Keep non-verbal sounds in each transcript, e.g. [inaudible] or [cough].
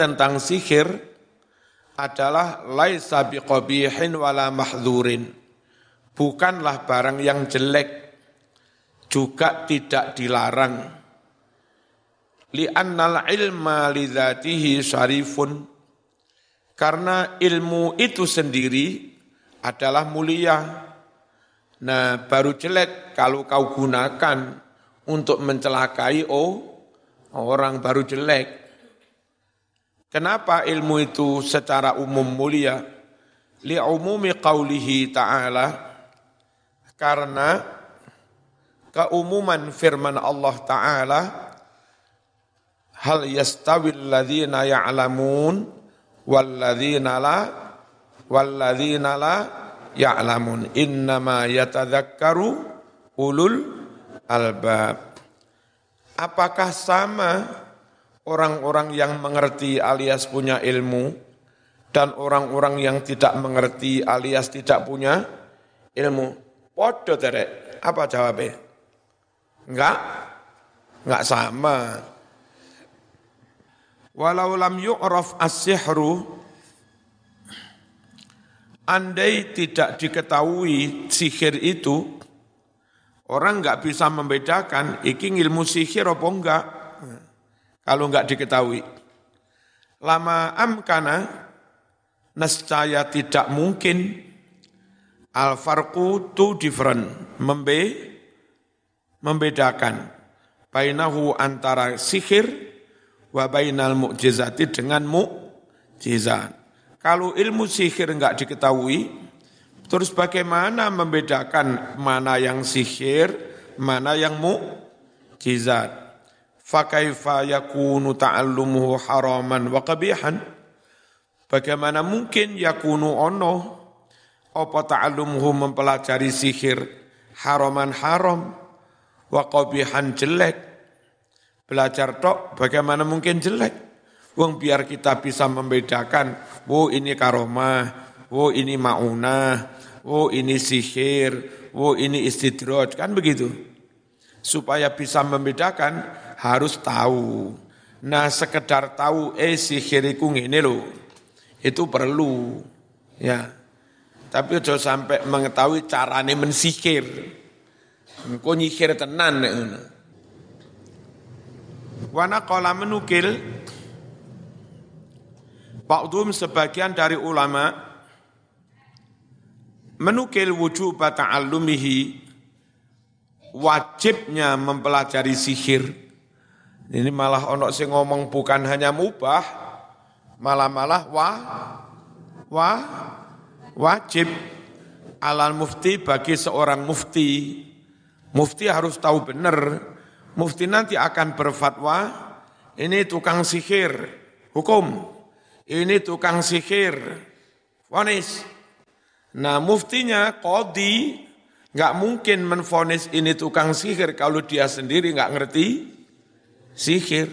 tentang sihir adalah laisa biqabihin wala mahdzurin. Bukanlah barang yang jelek, juga tidak dilarang. Li'annal ilma lidzatihi syarifun. Karena ilmu itu sendiri adalah mulia. Nah, baru jelek kalau kau gunakan untuk mencelakai oh orang baru jelek. Kenapa ilmu itu secara umum mulia? Li'umumi qawlihi ta'ala. Karena keumuman firman Allah Ta'ala hal yastawil ladhina ya'lamun walladzina la walladzina la ya'lamun. Innama yatadzakkaru ulul albab. Apakah sama orang-orang yang mengerti alias punya ilmu dan orang-orang yang tidak mengerti alias tidak punya ilmu. Podo terek. Apa jawabnya? Enggak. Enggak sama. Walau lam yu'raf as-sihru andai tidak diketahui sihir itu orang enggak bisa membedakan iki ilmu sihir apa enggak kalau enggak diketahui. Lama amkana nescaya tidak mungkin al to different membe membedakan bainahu antara sihir wa bainal mu'jizati dengan mu'jizat. Kalau ilmu sihir enggak diketahui, terus bagaimana membedakan mana yang sihir, mana yang mu'jizat? Fakaifa yakunu ta'allumuhu haraman wa qabihan? Bagaimana mungkin yakunu ono? Apa ta'allumuhu mempelajari sihir haraman haram wa qabihan jelek? Belajar tok bagaimana mungkin jelek? Wong biar kita bisa membedakan, wo ini karomah, wo ini maunah, wo ini sihir, wo ini istidroj, kan begitu. Supaya bisa membedakan, harus tahu. Nah sekedar tahu eh sihiriku ini loh, itu perlu. ya. Tapi aja sampai mengetahui carane mensihir. Engko nyihir tenan. Wana qala menukil Ba'dhum sebagian dari ulama menukil wujub ta'allumihi wajibnya mempelajari sihir ini malah ono sing ngomong bukan hanya mubah, malah-malah wah wah wajib alal mufti bagi seorang mufti. Mufti harus tahu benar. Mufti nanti akan berfatwa, ini tukang sihir, hukum. Ini tukang sihir, fonis. Nah muftinya kodi, nggak mungkin menfonis ini tukang sihir kalau dia sendiri nggak ngerti sihir.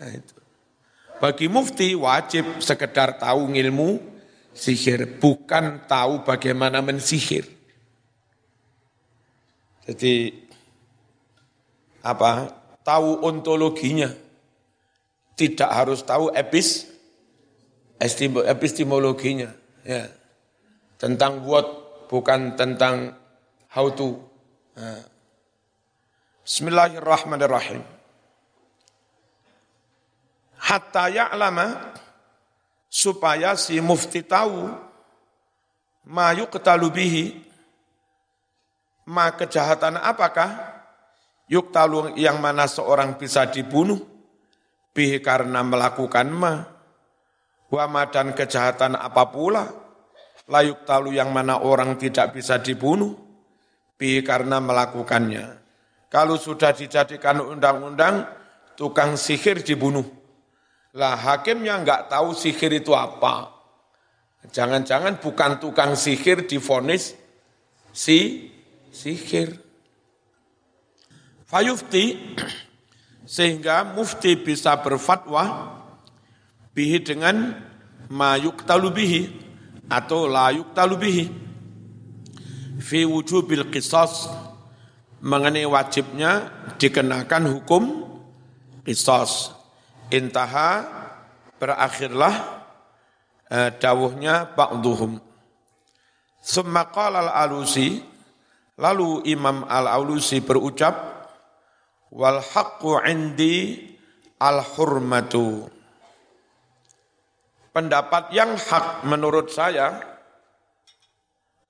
Nah, itu. Bagi mufti wajib sekedar tahu ilmu sihir, bukan tahu bagaimana mensihir. Jadi apa? Tahu ontologinya. Tidak harus tahu epis epistemologinya. Ya. Tentang what, bukan tentang how to. Nah. Bismillahirrahmanirrahim hatta ya'lama supaya si mufti tahu ma yuqtalu bihi ma kejahatan apakah yuktalu yang mana seorang bisa dibunuh bihi karena melakukan ma wa ma dan kejahatan apa pula layuk talu yang mana orang tidak bisa dibunuh bihi karena melakukannya. Kalau sudah dijadikan undang-undang tukang sihir dibunuh lah hakimnya nggak tahu sihir itu apa. Jangan-jangan bukan tukang sihir difonis si sihir. Fayufti [clears throat] sehingga mufti bisa berfatwa bihi dengan mayuk talubihi atau layuk talubihi fi wujubil qisas mengenai wajibnya dikenakan hukum qisas intaha berakhirlah eh, dawuhnya ba'duhum. Summa qala al-alusi, lalu Imam al-alusi berucap, wal haqqu indi al-hurmatu. Pendapat yang hak menurut saya,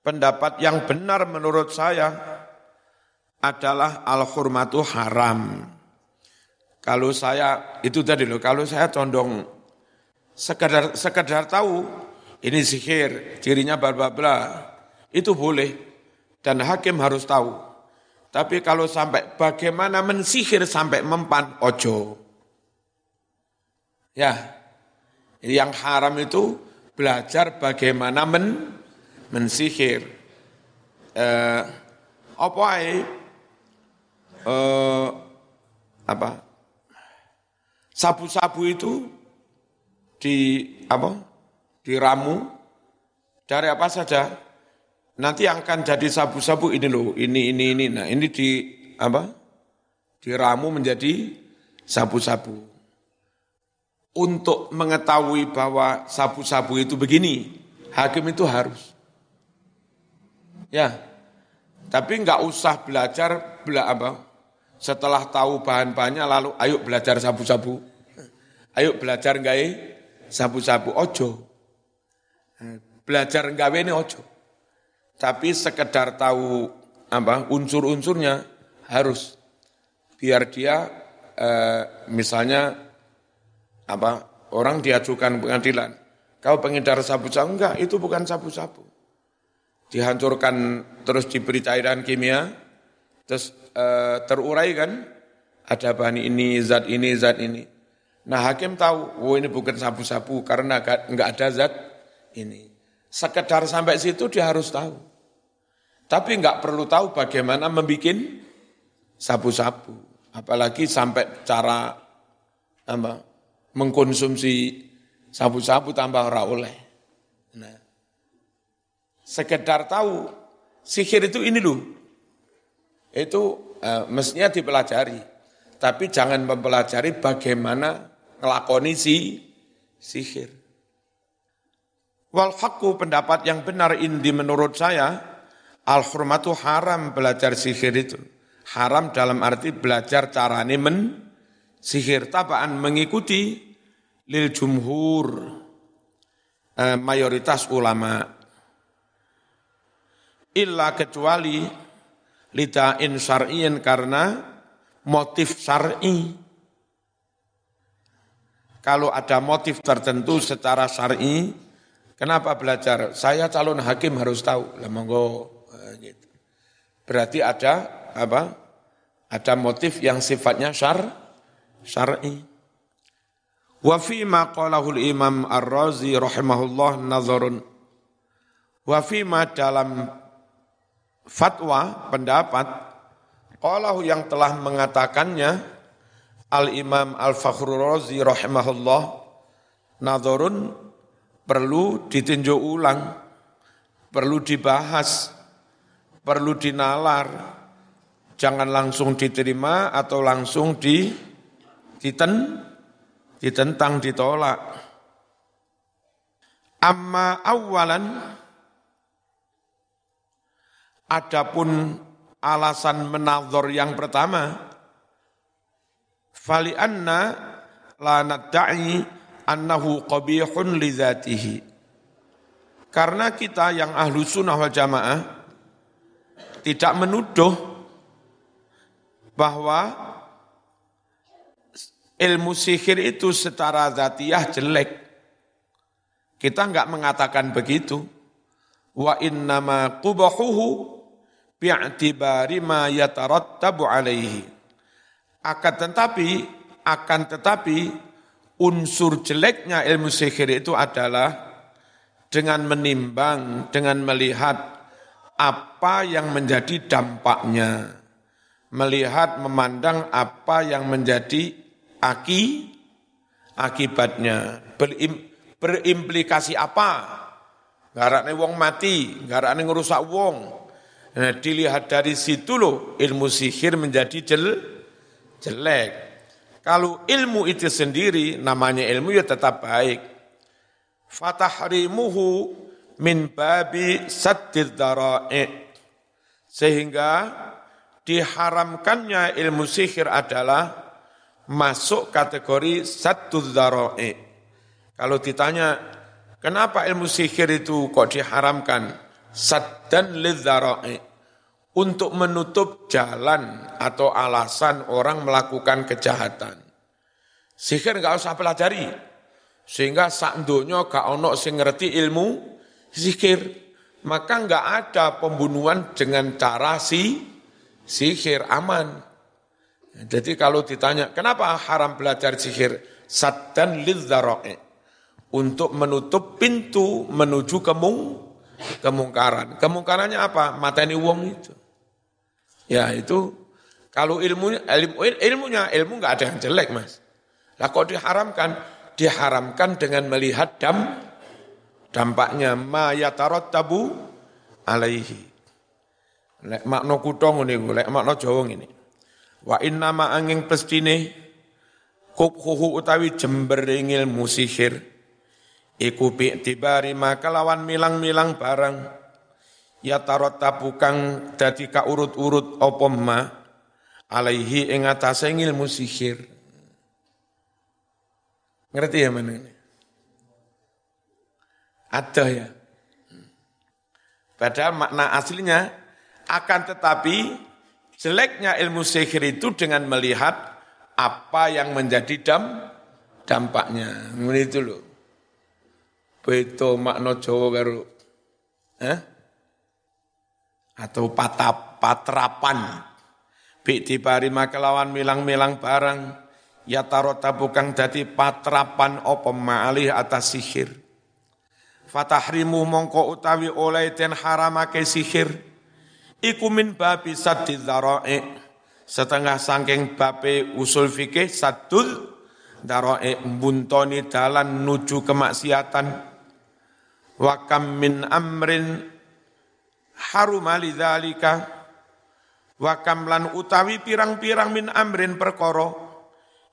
pendapat yang benar menurut saya adalah al-hurmatu haram. Kalau saya, itu tadi loh, kalau saya condong sekedar, sekedar tahu, ini sihir, cirinya bla bla itu boleh. Dan hakim harus tahu. Tapi kalau sampai bagaimana mensihir sampai mempan, ojo. Ya, yang haram itu belajar bagaimana men, mensihir. Eh, apa eh, apa sabu-sabu itu di apa? Diramu. Dari apa saja. Nanti akan jadi sabu-sabu. Ini loh ini ini ini. Nah ini di apa? Diramu menjadi sabu-sabu. Untuk mengetahui bahwa sabu-sabu itu begini hakim itu harus. Ya. Tapi nggak usah belajar bela apa? Setelah tahu bahan-bahannya lalu ayo belajar sabu-sabu. Ayo belajar gawe sabu-sabu ojo. Belajar gawe ini ojo. Tapi sekedar tahu apa unsur-unsurnya harus biar dia eh, misalnya apa orang diajukan pengadilan. Kau pengedar sabu-sabu enggak, itu bukan sabu-sabu. Dihancurkan terus diberi cairan kimia, terus uh, terurai kan, ada bahan ini, zat ini, zat ini. Nah hakim tahu, oh ini bukan sabu-sabu karena nggak ada zat ini. Sekedar sampai situ dia harus tahu. Tapi nggak perlu tahu bagaimana membuat sabu-sabu. Apalagi sampai cara apa, mengkonsumsi sabu-sabu tambah ora oleh. Nah, sekedar tahu sihir itu ini loh. Itu uh, mestinya dipelajari. Tapi jangan mempelajari bagaimana ngelakoni si sihir. Wal haqqu pendapat yang benar indi menurut saya, al hurmatu haram belajar sihir itu. Haram dalam arti belajar carane men sihir tabaan mengikuti lil jumhur eh, mayoritas ulama illa kecuali lida'in syar'iyin karena motif syar'i. Kalau ada motif tertentu secara syar'i, kenapa belajar? Saya calon hakim harus tahu. Lah monggo eh, gitu. Berarti ada apa? Ada motif yang sifatnya syar syar'i. Wa fi ma qalahu imam Ar-Razi rahimahullah nazarun. Wa fi ma dalam fatwa, pendapat, Qalahu yang telah mengatakannya Al-Imam Al-Fakhrul Razi rahimahullah Nadorun perlu ditinjau ulang, perlu dibahas, perlu dinalar, jangan langsung diterima atau langsung di, diten, ditentang, ditolak. Amma awalan Adapun alasan menazor yang pertama, fali anna la nadda'i annahu qabihun li zatihi. Karena kita yang ahlu sunnah wal jamaah tidak menuduh bahwa ilmu sihir itu secara zatiyah jelek. Kita enggak mengatakan begitu. Wa innama qubahuhu bi'tibari ma yatarattabu alaihi. Akan tetapi, akan tetapi unsur jeleknya ilmu sihir itu adalah dengan menimbang, dengan melihat apa yang menjadi dampaknya. Melihat, memandang apa yang menjadi aki, akibatnya. Berim, berimplikasi apa? Garaknya wong mati, garaknya ngerusak wong, Nah, dilihat dari situ loh ilmu sihir menjadi jel, jelek. Kalau ilmu itu sendiri, namanya ilmu ya tetap baik. Fatahrimuhu min babi saddid dara'i. Sehingga diharamkannya ilmu sihir adalah masuk kategori satu dara'i. Kalau ditanya, kenapa ilmu sihir itu kok diharamkan? Saddan lidzara'i untuk menutup jalan atau alasan orang melakukan kejahatan. Sihir nggak usah pelajari, sehingga sak donya gak ono sing ngerti ilmu sihir. Maka nggak ada pembunuhan dengan cara si sihir aman. Jadi kalau ditanya, kenapa haram belajar sihir? Saddan lidzara'i. Untuk menutup pintu menuju kemung, kemungkaran. Kemungkarannya apa? Mateni wong itu. Ya itu kalau ilmunya ilmu, ilmunya ilmu nggak ada yang jelek mas. Lah kok diharamkan? Diharamkan dengan melihat dam dampaknya ma tabu alaihi. Lek makna kutong ini, lek makna Jawa ini. Wa inna ma angin pestine kubhuhu utawi jemberingil musihir iku bi tibari maka lawan milang-milang barang ya tarot tabukang dadi urut-urut apa ma alaihi ing atase ilmu sihir. Ngerti ya mana ini? Ada ya. Padahal makna aslinya akan tetapi jeleknya ilmu sihir itu dengan melihat apa yang menjadi dam dampaknya. Itu loh. Beto makna Jawa karo eh? atau patap patrapan. Bikti maka makelawan milang-milang barang ya tarota bukang dadi patrapan opo ma'alih atas sihir. Fatahrimu mongko utawi oleh ten haramake sihir. Iku min babi saddi setengah sangking babe usul fikih sadul dara'i buntoni dalan nuju kemaksiatan wakam min amrin haruma lidzalika wa kamlan utawi pirang-pirang min amrin perkara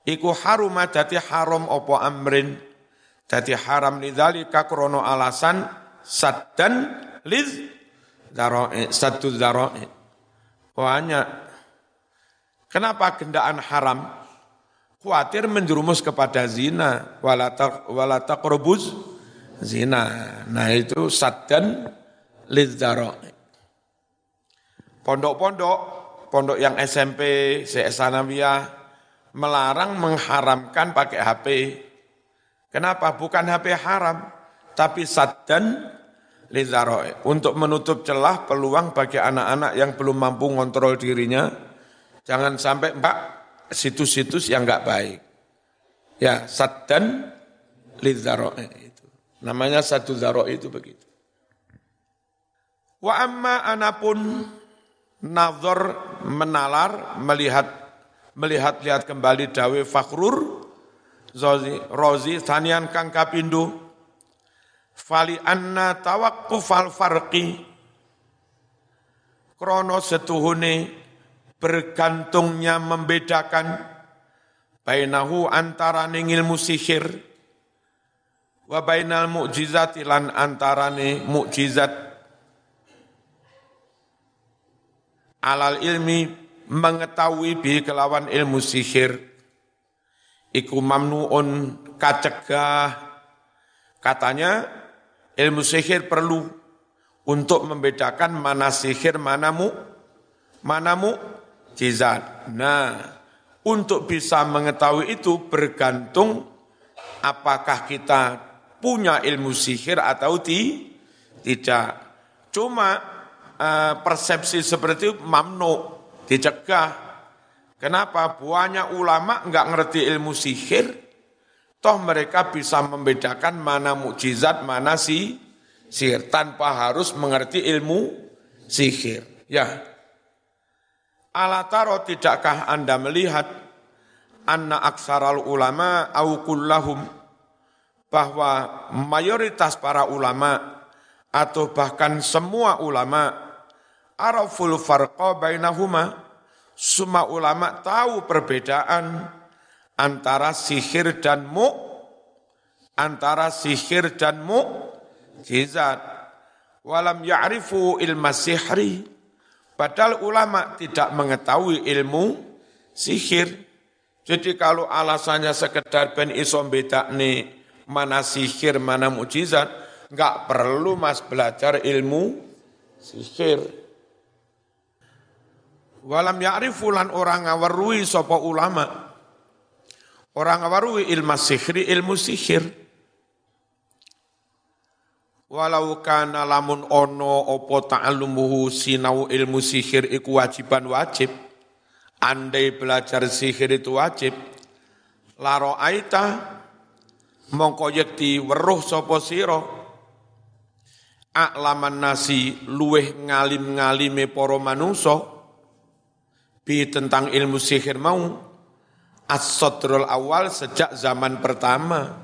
iku haruma dadi haram apa amrin? Dadi haram lidzalika krana alasan saddan liz dara'i satu dara'i banyak kenapa gendaan haram? Khawatir menjerumus kepada zina wala taqrabuz zina nah itu saddan liz dara'i Pondok-pondok, pondok yang SMP, Sanawiyah, melarang mengharamkan pakai HP. Kenapa? Bukan HP haram, tapi saddan lizaroe. Untuk menutup celah peluang bagi anak-anak yang belum mampu ngontrol dirinya. Jangan sampai mbak situs-situs yang enggak baik. Ya, saddan lizaroe itu. Namanya satu zaro itu begitu. Wa amma anapun nazar menalar melihat melihat lihat kembali dawe fakrur Zozi, Rozi sanian kang kapindo. Fali anna tawaqqufal farqi. Krono setuhune bergantungnya membedakan bainahu antara ilmu sihir wa bainal mu'jizati lan antarane mukjizat alal ilmi mengetahui bi kelawan ilmu sihir. Iku mamnuun kacegah. Katanya ilmu sihir perlu untuk membedakan mana sihir mana mu mana mu jizat nah untuk bisa mengetahui itu bergantung apakah kita punya ilmu sihir atau ti, tidak cuma Eh, persepsi seperti itu mamnu, dicegah. Kenapa? Banyak ulama nggak ngerti ilmu sihir, toh mereka bisa membedakan mana mukjizat, mana si sihir tanpa harus mengerti ilmu sihir. Ya. Alataro tidakkah Anda melihat anna aksaral ulama au kullahum bahwa mayoritas para ulama atau bahkan semua ulama araful farqa bainahuma. Semua ulama tahu perbedaan antara sihir dan mu antara sihir dan mukjizat walam ya'rifu ilma sihri padahal ulama tidak mengetahui ilmu sihir jadi kalau alasannya sekedar ben iso nih mana sihir, mana mukjizat, enggak perlu mas belajar ilmu sihir. Walam ya'rifu lan orang ngawarui sapa ulama. Orang ngawarui ilmu sihri, ilmu sihir. Walau kana lamun ono opo ta'allumuhu sinau ilmu sihir iku wajiban wajib andai belajar sihir itu wajib, laro aita mongko yekti weruh sapa sira? Aklaman nasi luweh ngalim-ngalime para manungsa. Bi tentang ilmu sihir mau. As-sadrul awal sejak zaman pertama.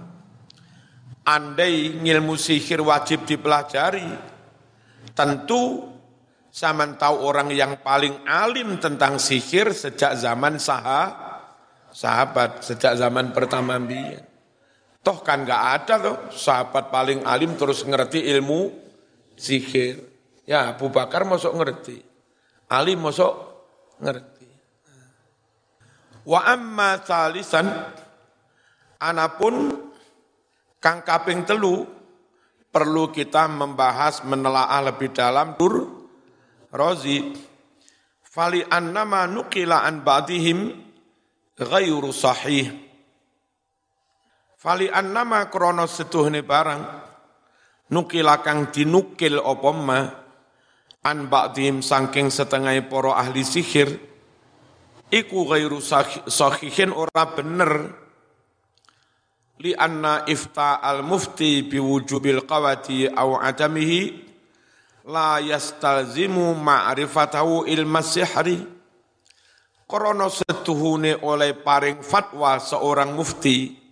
Andai ilmu sihir wajib dipelajari tentu Saman tahu orang yang paling alim tentang sihir sejak zaman sah sahabat, sejak zaman pertama biar. Toh kan nggak ada tuh sahabat paling alim terus ngerti ilmu sihir. Ya Abu Bakar masuk ngerti. Ali masuk ngerti. Wa amma talisan anapun kang kaping telu perlu kita membahas menelaah lebih dalam dur Razi fali annama nukila an ba'dihim ghairu sahih fali annama krono setuhne barang nukila kang dinukil apa ma an ba'dihim saking setengah para ahli sihir iku ghairu sahihin ora bener li anna ifta al mufti biwujubil qawati au adamihi la yastalzimu ma'rifatahu ilma sihri Korono setuhune oleh paring fatwa seorang mufti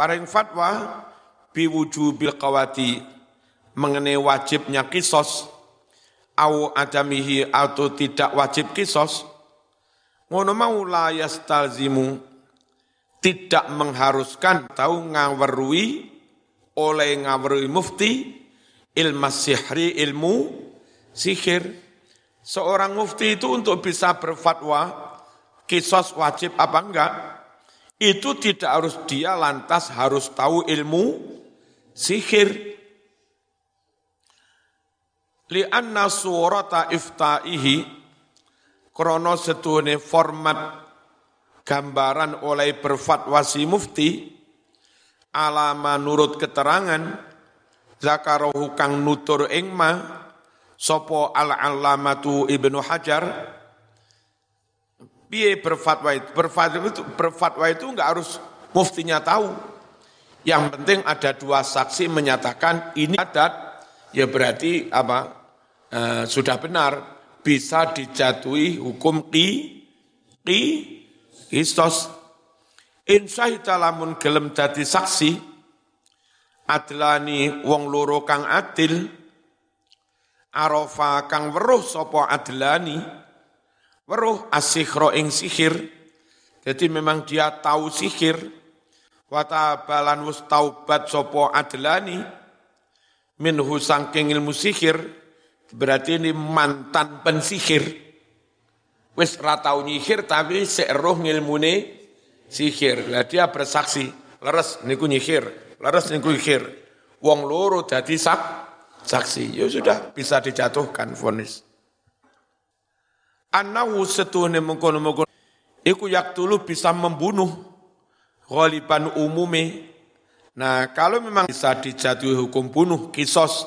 paring fatwa biwujubil qawati mengenai wajibnya kisos au adamihi atau tidak wajib kisos ngono mau la tidak mengharuskan tahu ngawerui oleh ngawerui mufti ilmu sihri, ilmu sihir. Seorang mufti itu untuk bisa berfatwa, kisos wajib apa enggak, itu tidak harus dia lantas harus tahu ilmu sihir. Lianna surata ifta'ihi, krono setuhne format gambaran oleh berfatwa si mufti, alama nurut keterangan, zakarohu kang nutur ing ma sapa al alamatu ibnu hajar piye berfatwa itu? Berfatwa itu berfatwa itu enggak harus muftinya tahu. Yang penting ada dua saksi menyatakan ini adat. Ya berarti apa? E, sudah benar. Bisa dijatuhi hukum ki ki kistos insya lamun gelem dadi saksi adlani wong loro kang adil arafa kang weruh sapa adlani weruh asikhra ing sihir. Jadi memang dia tahu sihir. Wata balan wus taubat sapa adlani. Minhu sangking ilmu sihir. Berarti ini mantan pensihir. Wis ratau nyihir tapi seeruh ngilmune sihir. Lah dia bersaksi leres niku nyihir. Laras niku ikhir. Wong loro dadi sak saksi. Ya sudah bisa dijatuhkan vonis. Anahu setuhne mengkono-mengkono iku yaktulu bisa membunuh ghaliban umume. Nah, kalau memang bisa dijatuhi hukum bunuh kisos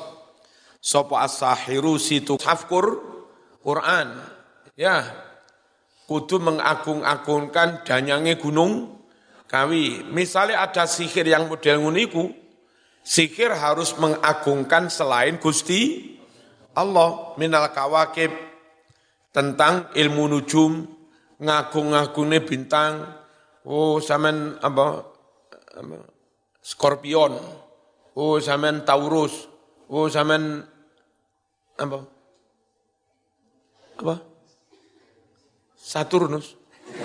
sopo as-sahiru situ hafkur Quran. Ya, kudu mengagung-agungkan danyangnya gunung kawi. Misalnya ada sihir yang model nguniku, sihir harus mengagungkan selain Gusti Allah minal kawakib tentang ilmu nujum, ngagung-ngagungnya bintang, oh samen apa, apa Scorpion, oh samen Taurus, oh samen apa? Apa? Saturnus. [laughs]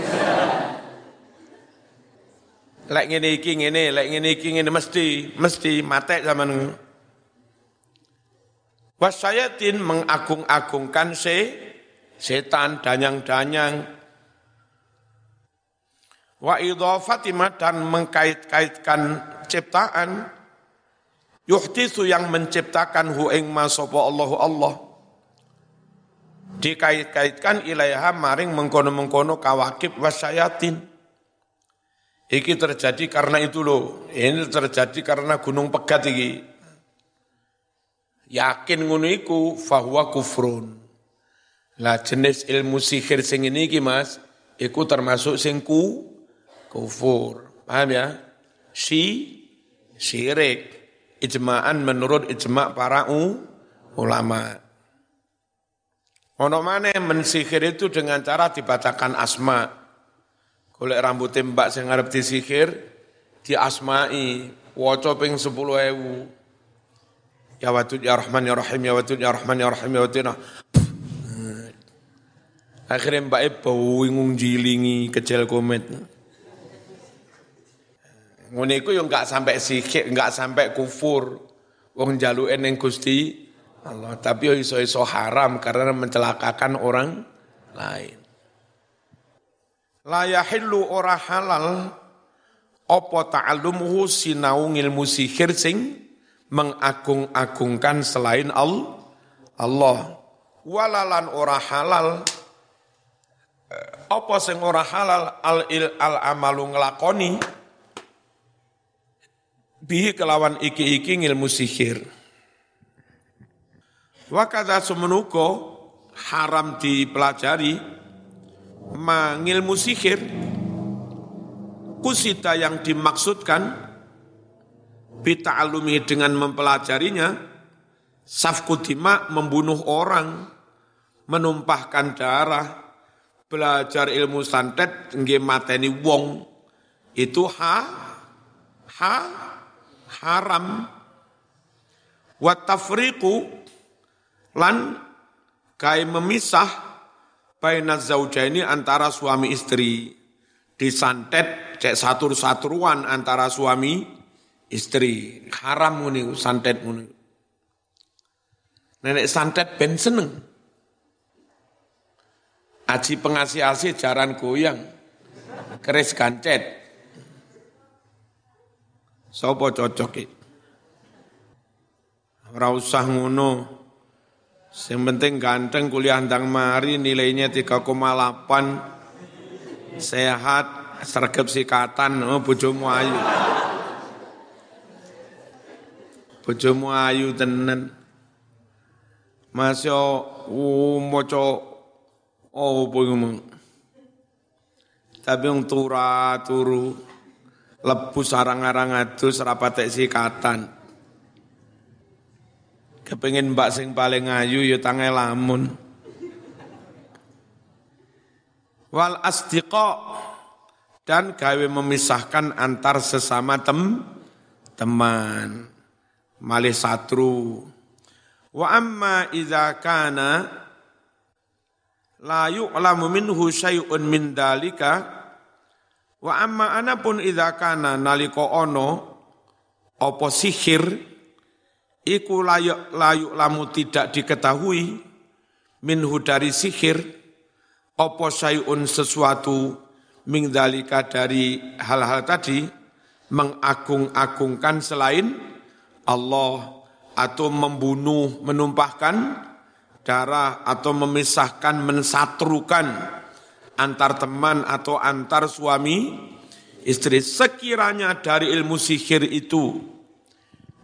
Lek ngene iki ngene, lek ngene iki ngene mesti mesti mate zaman Wasyayatin mengagung-agungkan se setan danyang-danyang wa idhafatima dan mengkait-kaitkan ciptaan yuhtisu yang menciptakan hu ing ma Allahu Allah dikait-kaitkan ilaiha maring mengkono-mengkono kawakib wasyayatin Iki terjadi karena itu loh. Ini terjadi karena gunung pegat iki. Yakin ngono iku fahuwa kufrun. Lah jenis ilmu sihir sing ini iki Mas, iku termasuk sing ku kufur. Paham ya? Si syirik. Ijma'an menurut ijma' para u, ulama. Ono mana mensihir itu dengan cara dibacakan asma' golek rambut tembak sing ngarep disihir diasmai waca ping 10.000 ya wadud ya rahman ya rahim ya wadud ya rahman ya rahim ya wadud nah. Akhirnya mbak bau wingung jilingi kecil komet. Ngono iku yo enggak sampai sihir enggak sampai kufur. Wong jaluke ning Gusti Allah tapi yo iso-iso haram karena mencelakakan orang lain. La yahillu ora halal apa ta'allumuhu sinau ilmu sihir sing mengagung-agungkan selain Allah. Walalan ora halal apa sing ora halal al il al amalu nglakoni bihi kelawan iki-iki ilmu sihir. Wa kadza semenuko haram dipelajari mengilmu sihir. Kusita yang dimaksudkan bita'alumi dengan mempelajarinya safku dima membunuh orang menumpahkan darah belajar ilmu santet nggih mateni wong itu ha ha haram wa tafriqu lan kai memisah baina zaujaini antara suami istri. Disantet cek satur-saturuan antara suami istri. Haram muni santet muni. Nenek santet ben seneng. Aji pengasih asih jaran goyang. Keris gancet. Sopo cocok Ora usah ngono. Yang penting ganteng kuliah ndang mari nilainya 3,8 sehat sergap sikatan oh bojomu ayu. Bojomu ayu tenan. Masya uh, oh ngomong. Tapi yang tura turu lebu sarang-arang adus rapatek sikatan. Kepengen mbak sing paling ayu ya tangai lamun. Wal asdiqa dan gawe memisahkan antar sesama tem teman malih satru. Wa amma idza kana la yu'lamu minhu syai'un min dalika wa amma anapun idza kana nalika ono apa sihir iku layuk layuk lamu tidak diketahui minhu dari sihir opo sayun sesuatu mingdalika dari hal-hal tadi mengagung-agungkan selain Allah atau membunuh, menumpahkan darah atau memisahkan, mensatrukan antar teman atau antar suami istri. Sekiranya dari ilmu sihir itu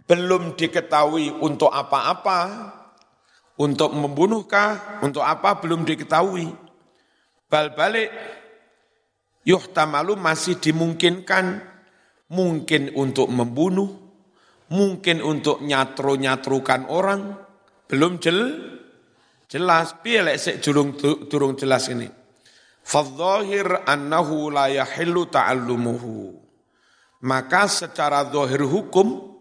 belum diketahui untuk apa-apa, untuk membunuhkah, untuk apa belum diketahui. Bal balik, yuhtamalu masih dimungkinkan, mungkin untuk membunuh, mungkin untuk nyatru-nyatrukan orang, belum jel, jelas. Pilih sik durung, durung jelas ini. Fadzahir annahu la yahillu ta'allumuhu. Maka secara zahir hukum,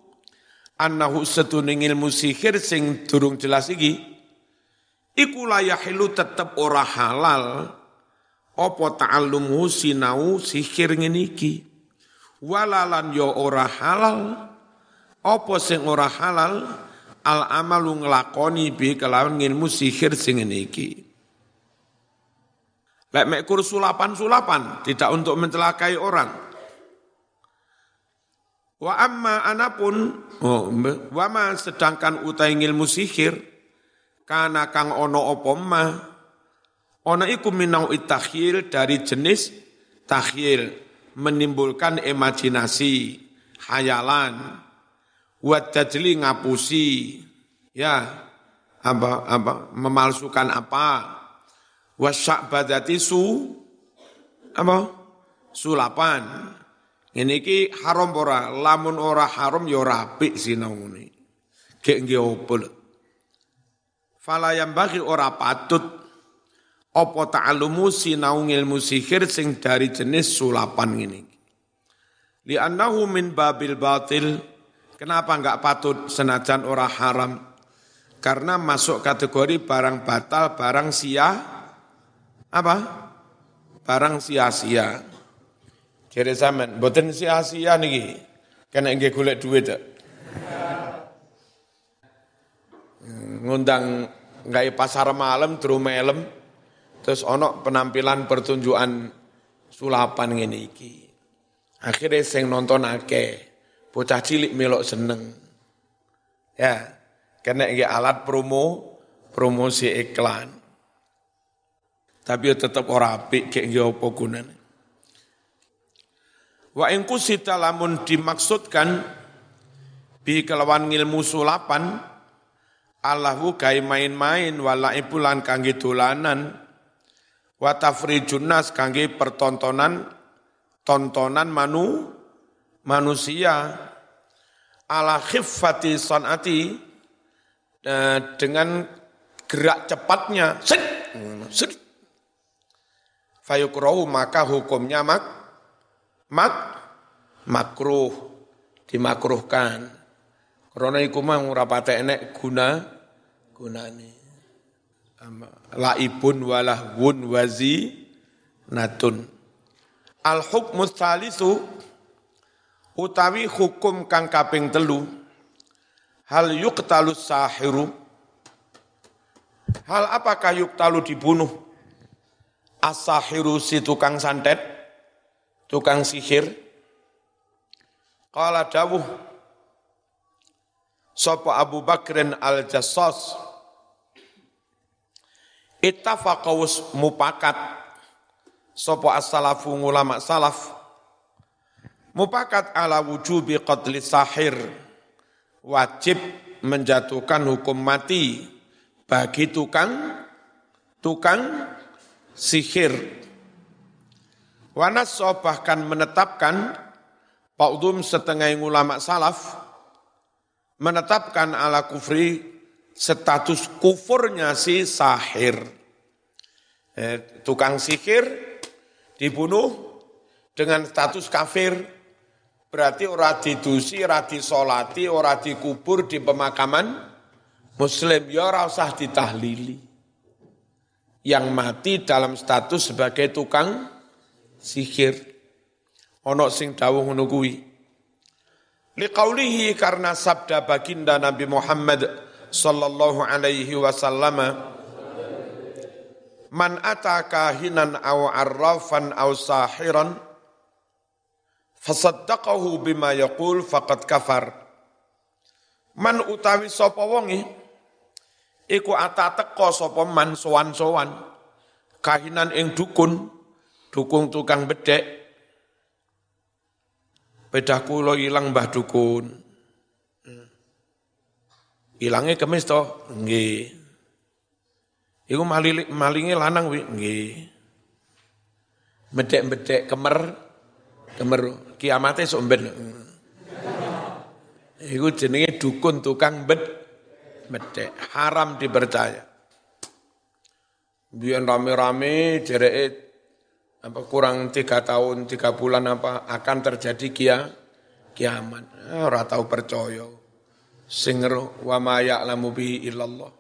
annahu setuning ilmu sihir sing durung jelas iki iku layahilu tetep ora halal apa ta'allumhu sinau sihir ngene iki walalan yo ora halal apa sing ora halal al amalu nglakoni bi kelawan ngilmu sihir sing iki Lek mek kur sulapan-sulapan, tidak untuk mencelakai orang. Wa amma anapun, oh, wa ma sedangkan utai ngilmu sihir, kana kang ono opo ma, ono iku minau itakhil dari jenis takhil, menimbulkan imajinasi, hayalan, wadajli ngapusi, ya, apa, apa, memalsukan apa, wasya'badati su apa? Sulapan. Ini ki haram ora? Lamun ora haram ya ora apik sinau ngene. Gek nggih opo fala yang bagi ora patut. Apa ta'alumu sinau ilmu sihir sing dari jenis sulapan ini li annahu min babil batil kenapa enggak patut senajan ora haram karena masuk kategori barang batal barang sia apa? Barang sia-sia. Jadi zaman, boten sia-sia niki. Kena nggih golek duit? Ngundang nggak pasar malam, terus malam, terus ono penampilan pertunjukan sulapan iki. Akhirnya sing nonton akeh, bocah cilik melok seneng. Ya, kena nggih alat promo, promosi iklan. Tapi ya tetap ora apik kayak ya apa gunane. Wa in kusita lamun dimaksudkan bi kelawan ngilmu sulapan Allahu kai main-main wala ipulan kangge dolanan wa tafrijun nas kangge pertontonan tontonan manu manusia ala khiffati sanati eh, dengan gerak cepatnya set, set. Fayukrohu maka hukumnya mak mak makruh dimakruhkan. Karena iku mah ora enek guna gunane. Laibun walahwun wazi natun al hukmu salisu utawi hukum kang kaping telu. Hal yuqtalus sahiru. Hal apakah yuktalu dibunuh? Asahiru si tukang santet, tukang sihir. Kala dawuh, Sopo Abu Bakrin al-Jassas, Ittafaqawus mupakat, Sopo as-salafu ulama salaf, Mupakat ala wujubi qatli sahir, wajib menjatuhkan hukum mati bagi tukang tukang sihir. Wanas bahkan menetapkan Paudum setengah ulama salaf menetapkan ala kufri status kufurnya si sahir. Eh, tukang sihir dibunuh dengan status kafir. Berarti ora didusi, ora disolati, ora dikubur di pemakaman muslim. Ya ora usah ditahlili yang mati dalam status sebagai tukang sihir. Ono sing dawuh kuwi. Liqaulihi karena sabda baginda Nabi Muhammad sallallahu alaihi wasallam Man ata kahinan aw arrafan aw sahiran fasaddaqahu bima yaqul faqad kafar. Man utawi sapa wonge Iku ata teko sapa man sowan-sowan kahinan ing dukun, dukung tukang bedek. Bedah kula ilang Mbah dukun. Ilangnya kemis to? Nggih. Iku maling malinge lanang wi, nggih. Bedek-bedek kemer kemer kiamate sok ben. Iku jenenge dukun tukang bedek medek, haram dipercaya. Biar rame-rame jereit apa kurang tiga tahun, tiga bulan apa akan terjadi kia, kiamat. Eh, ora tahu percaya. Singro wa ma ya'lamu bihi illallah.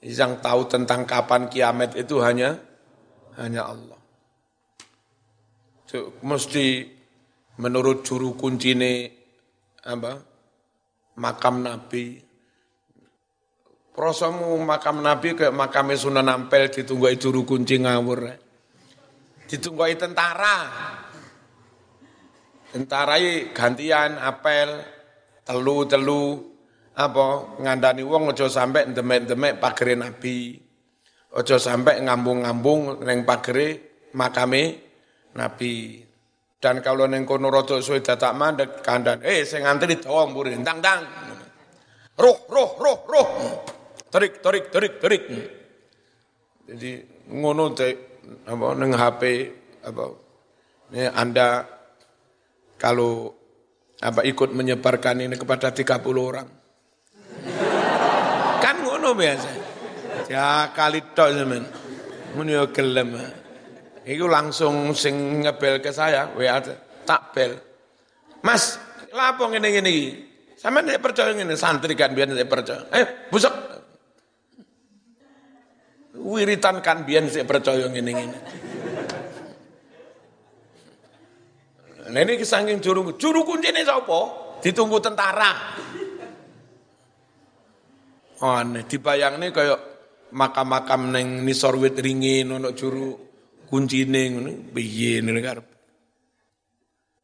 Yang tahu tentang kapan kiamat itu hanya hanya Allah. Itu mesti menurut juru kuncine apa makam Nabi. Prosomu makam Nabi ke makam Sunan Ampel ditunggu juru kunci ngawur. Ditunggu tentara. Tentara gantian apel telu-telu apa ngandani wong aja sampai demek-demek pagere Nabi. Aja sampai ngambung-ngambung neng pagere makame Nabi. Dan kalau neng kono rada suwe dadak mandek kandan, eh sing ngantri dawa mburi tang tang. Roh, roh, roh, roh. Terik, terik, terik, terik. Jadi ngono te apa neng HP apa ini Anda kalau apa ikut menyebarkan ini kepada 30 orang. kan ngono biasa. Ya kali tok zaman. Mun yo. Iku langsung sing ngebel ke saya, WA tak bel. Mas, lapo ngene ngene iki? Sampeyan nek percaya ngene santri kan biyen nek percaya. Eh, busuk. Wiritan kan biyen sik percaya ngene ngene. Nah ini saking juru juru kuncine sapa? Ditunggu tentara. Oh, aneh, dibayangne kaya makam-makam neng nisor wit ringin ono juru kuncine ngono piye ngene karep?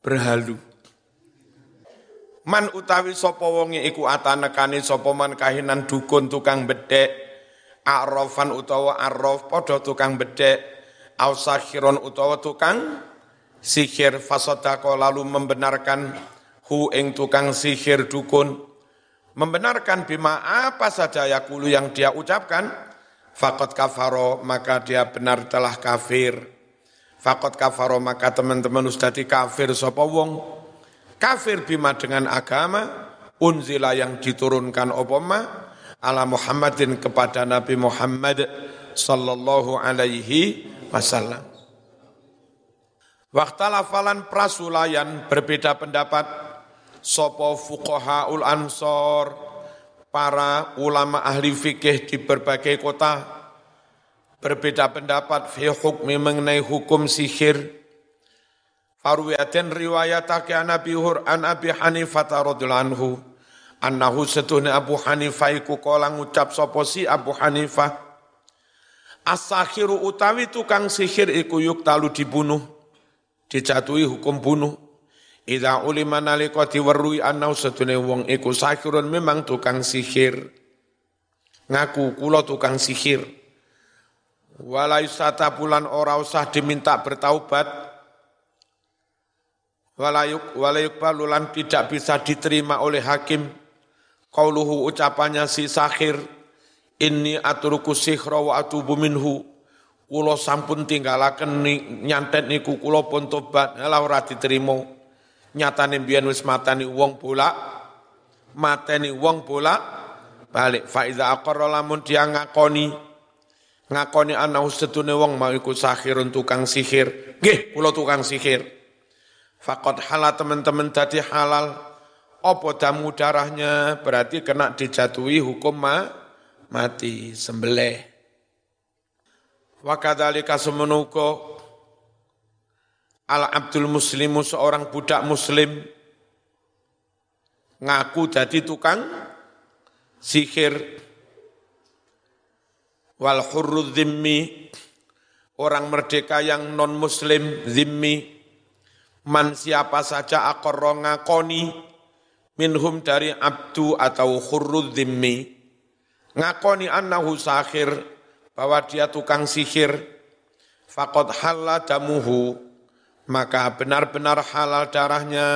Berhalu. Man utawi sapa wonge iku atanekane sapa man kahinan dukun tukang bedhek arrafan utawa arraf padha tukang bedhek ausakhiron utawa tukang sihir. Fasodako lalu membenarkan hu ing tukang sihir dukun. Membenarkan bima apa saja yakulu yang dia ucapkan Fakot kafaro maka dia benar telah kafir. Fakot kafaro maka teman-teman ustadi kafir sopo wong. Kafir bima dengan agama unzila yang diturunkan opoma ala Muhammadin kepada Nabi Muhammad sallallahu alaihi wasallam. Waktalafalan prasulayan berbeda pendapat sopo fuqahaul ansor para ulama ahli fikih di berbagai kota berbeda pendapat fi hukmi mengenai hukum sihir. Farwiyatin riwayatake an Abi Hur an Abi Hanifah radhiyallahu anhu annahu setuhne Abu Hanifah iku kala ngucap sapa si Abu Hanifah As-sakhiru utawi tukang sihir iku yuk talu dibunuh dijatuhi hukum bunuh Ida ulima nalika diweruhi anau sedune wong iku sahirun memang tukang sihir. Ngaku kula tukang sihir. Walai sata bulan ora usah diminta bertaubat. Walayuk walayuk balulan tidak bisa diterima oleh hakim. Qauluhu ucapannya si sahir. Ini aturuku sihra wa atubu minhu. Kulo sampun tinggalaken nyantet niku kulo pun tobat. Lah ora nyatane biyen wis matani wong bola mateni wong bola balik. Faiza aqarra lamun dia ngakoni ngakoni ana setune wong mau iku sahirun tukang sihir. Nggih kula tukang sihir. Faqad halal teman-teman tadi halal. Apa damu darahnya? Berarti kena dijatuhi hukum ma, mati sembelih. Wa kadzalika semenuko Al-Abdul Muslimu seorang budak muslim ngaku jadi tukang sihir. Wal hurru zimmi orang merdeka yang non muslim zimmi man siapa saja akorro ngakoni minhum dari abdu atau hurru zimmi ngakoni annahu sahir bahwa dia tukang sihir. Faqad halla damuhu maka benar-benar halal darahnya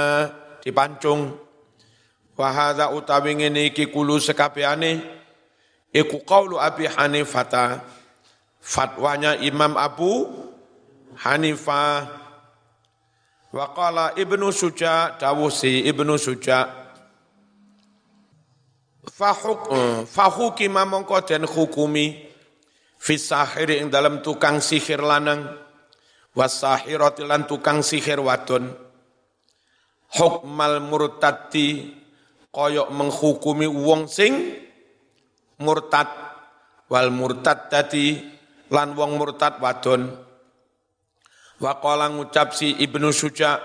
dipancung. Wahada utawi ngene iki kulu sekabiane iku qaulu Abi Hanifah fatwanya Imam Abu Hanifah wa qala Ibnu Suja dawusi Ibnu Suja. Fahuk fahukima mongko den hukumi. Fi ing dalam tukang sihir lanang wasahirati lan tukang sihir wadon. Hukmal murtadi koyok menghukumi wong sing murtad. Wal murtad tadi lan wong murtad wadon. Waqala ngucap si Ibnu Suja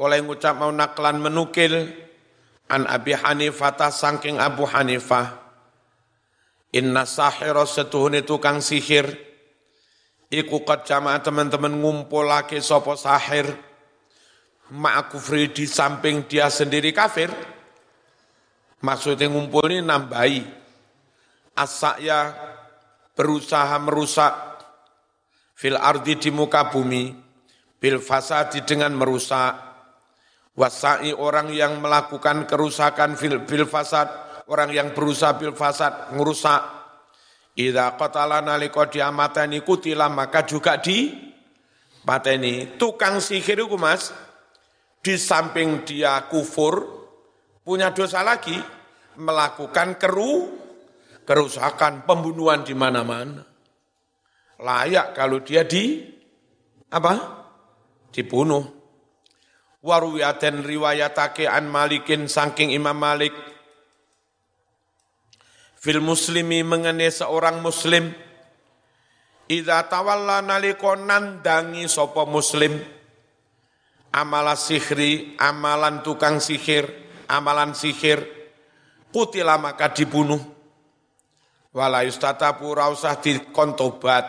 oleh ngucap mau naklan menukil an Abi Hanifah sangking Abu Hanifah. Inna sahira setuhune tukang sihir iku qad jamaah teman-teman ngumpulake sapa sahir. Ma'kufri di samping dia sendiri kafir. Maksudnya ngumpul ini nambahi. Asakya berusaha merusak fil ardi di muka bumi bil fasadi dengan merusak. Wasai orang yang melakukan kerusakan fil, bil fasad, orang yang berusaha bil fasad, ngerusak. Idza qatala nalika diamateni kutila maka juga di pateni. Tukang sihir itu Mas, di samping dia kufur, punya dosa lagi, melakukan keru, kerusakan, pembunuhan di mana-mana. Layak kalau dia di, apa? Dibunuh. Waruyaten riwayatake an Malikin saking Imam Malik fil muslimi mengenai seorang muslim. Idza tawalla nalika nandangi sapa muslim. Amala sihri, amalan tukang sihir, amalan sihir, kutila maka dibunuh. Wala yustatabu ora usah dikontobat,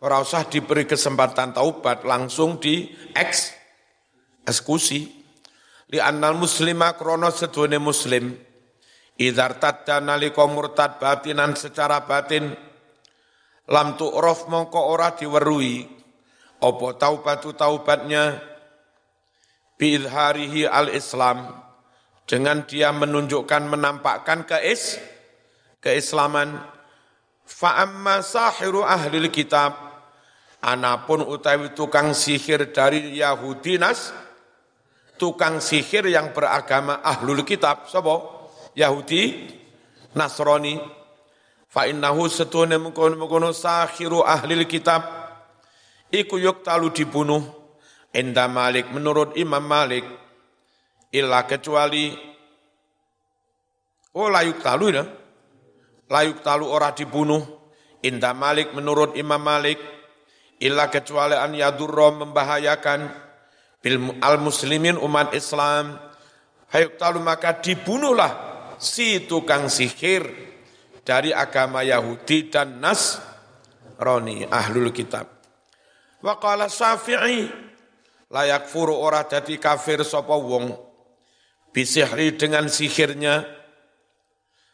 ora usah diberi kesempatan taubat, langsung di eks eksekusi. Li annal muslima krono sedune muslim idhar tadda nalika murtad batinan secara batin lam tu'raf mongko ora diwerui apa taubatu taubatnya biidharihi al-islam dengan dia menunjukkan menampakkan keis keislaman. Fa amma sahiru ahli kitab anapun utawi tukang sihir dari Yahudi nas tukang sihir yang beragama ahlul kitab sapa Yahudi Nasrani. Fa innahu setune mengkono-mengkono sahiru ahli kitab. Iku talu dibunuh Enda Malik menurut Imam Malik. Illa kecuali oh layuk talu ya. Layuk talu ora dibunuh Inda Malik menurut Imam Malik. Illa kecuali an yadurro membahayakan al muslimin umat Islam. Hayuk talu maka dibunuhlah si tukang sihir dari agama Yahudi dan Nasrani ahlul kitab wa qala Syafi'i layak furu ora dadi kafir sapa wong bisihri dengan sihirnya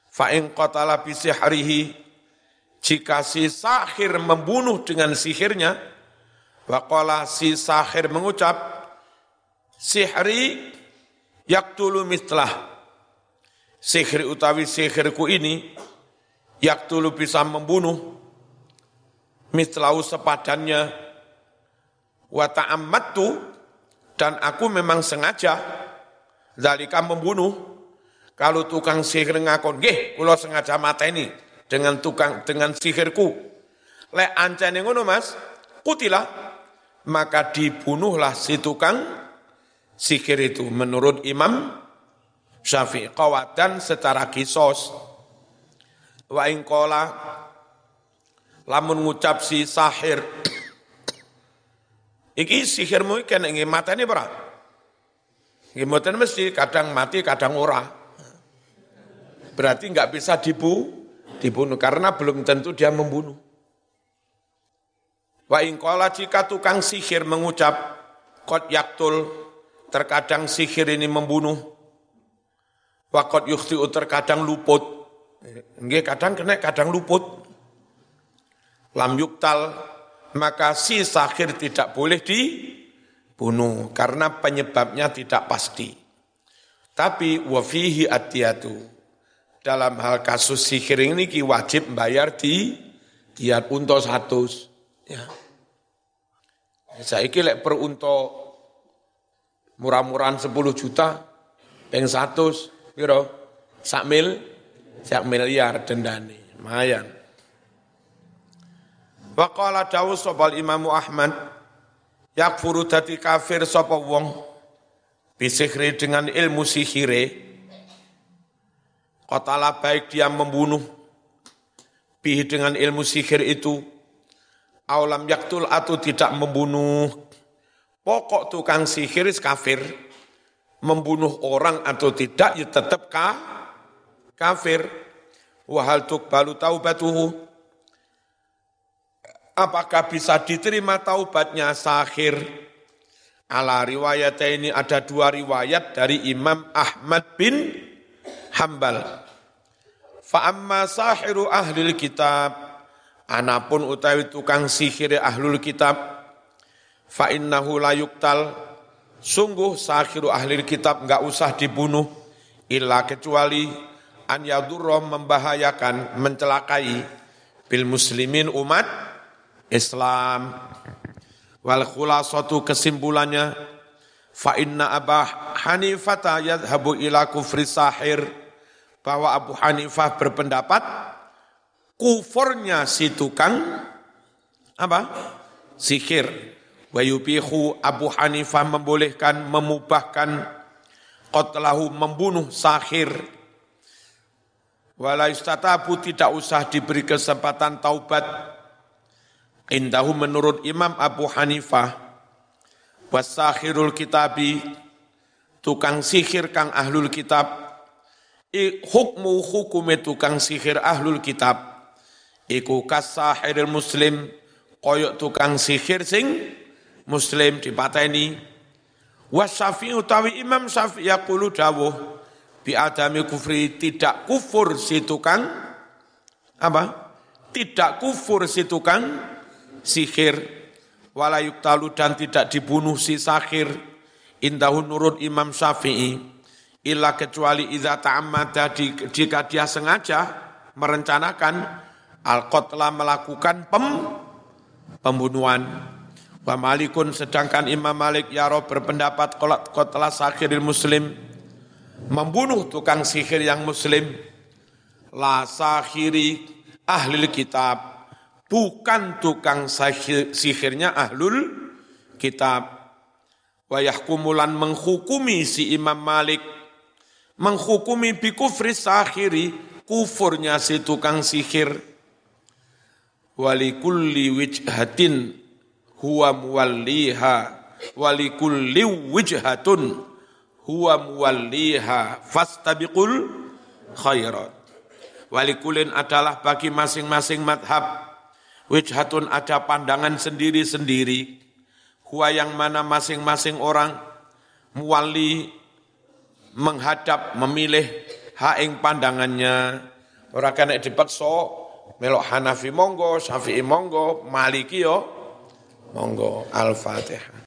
fa in qatala bisihrihi jika si sahir membunuh dengan sihirnya Waqala si sahir mengucap sihri yaktulu mitlah. Sihri utawi sihirku ini yaktulu bisa membunuh mitlau sepadannya. Wa ta'ammattu dan aku memang sengaja zalika membunuh. Kalau tukang sihir ngakon nggih kula sengaja mata ini dengan tukang dengan sihirku. Le ancane ngono Mas kutilah maka dibunuhlah si tukang sihir itu. Menurut Imam Syafi'i kawatan secara kisos. Wa ingkola lamun ngucap si sahir. [clears throat] Iki sihirmu iki nek matane ora? Nggih mesti kadang mati kadang ora. Berarti nggak bisa dibu dibunuh karena belum tentu dia membunuh. Wa ingkola jika tukang sihir mengucap kot yaktul terkadang sihir ini membunuh. Wakot yukhti'u terkadang luput. Nggih kadang kena, kadang luput. Lam yuktal, maka si sahir tidak boleh dibunuh karena penyebabnya tidak pasti. Tapi wafihi atiyatu. Dalam hal kasus sihir ini wajib bayar di diat unta satu. Ya. Saya kira per unta murah-murahan 10 juta, peng 100, piro? Sak mil, sak miliar dendane, lumayan. Wa qala Dawud sopal Imam Ahmad, yakfuru dadi kafir sapa wong? Bisihri dengan ilmu sihire, Kotala baik dia membunuh, bih dengan ilmu sihir itu, aulam yaktul atau tidak membunuh, Pokok tukang sihir kafir, membunuh orang atau tidak ya tetap ka, kafir. Wahal balu taubatuhu. Apakah bisa diterima taubatnya sahir? Ala riwayat ini ada dua riwayat dari Imam Ahmad bin Hambal. Fa'amma sahiru ahlil kitab, anapun utawi tukang sihir ahlul kitab, fa'innahu layuktal, Sungguh sakhiru ahli kitab enggak usah dibunuh illa kecuali an yadurra membahayakan, mencelakai bil muslimin umat Islam. Wal khulasatu kesimpulannya fa inna Abah Hanifah yadhabu ila kufri sahir bahwa Abu Hanifah berpendapat kufurnya si tukang apa? sihir Wa yubihu Abu Hanifah membolehkan, memubahkan qatlahu membunuh sahir. Wala istatabu tidak usah diberi kesempatan taubat. Indahu menurut Imam Abu Hanifah, wasahirul kitabi, tukang sihir kang ahlul kitab, I, hukmu hukume tukang sihir ahlul kitab, iku kasahiril muslim, koyok tukang sihir sing Muslim dipateni. Wa Syafi'i utawi Imam Syafi'i yaqulu dawuh bi adami kufri tidak kufur si tukang apa? Tidak kufur si tukang sihir. Wala yuktalu dan tidak dibunuh si sahir indahun nurut Imam Syafi'i. Illa kecuali idza ta'ammada jika dia sengaja merencanakan al-qatla melakukan pem, pembunuhan Wa Malikun sedangkan Imam Malik ya Rob berpendapat kotlah sakhiril muslim membunuh tukang sihir yang muslim. La sahiri ahli kitab bukan tukang sihir, sihirnya ahlul kitab. Wa yahkumulan menghukumi si Imam Malik menghukumi bi kufri sahiri kufurnya si tukang sihir. Walikulli wijhatin huwa muwalliha walikulli wijhatun huwa muwalliha fastabiqul khairat. Walikulin adalah bagi masing-masing madhab. Wijhatun ada pandangan sendiri-sendiri. Huwa yang mana masing-masing orang muwalli menghadap memilih haing pandangannya. Orang kena dipaksa melok Hanafi monggo, Syafi'i monggo, Maliki yo Monggo Al-Fatihah.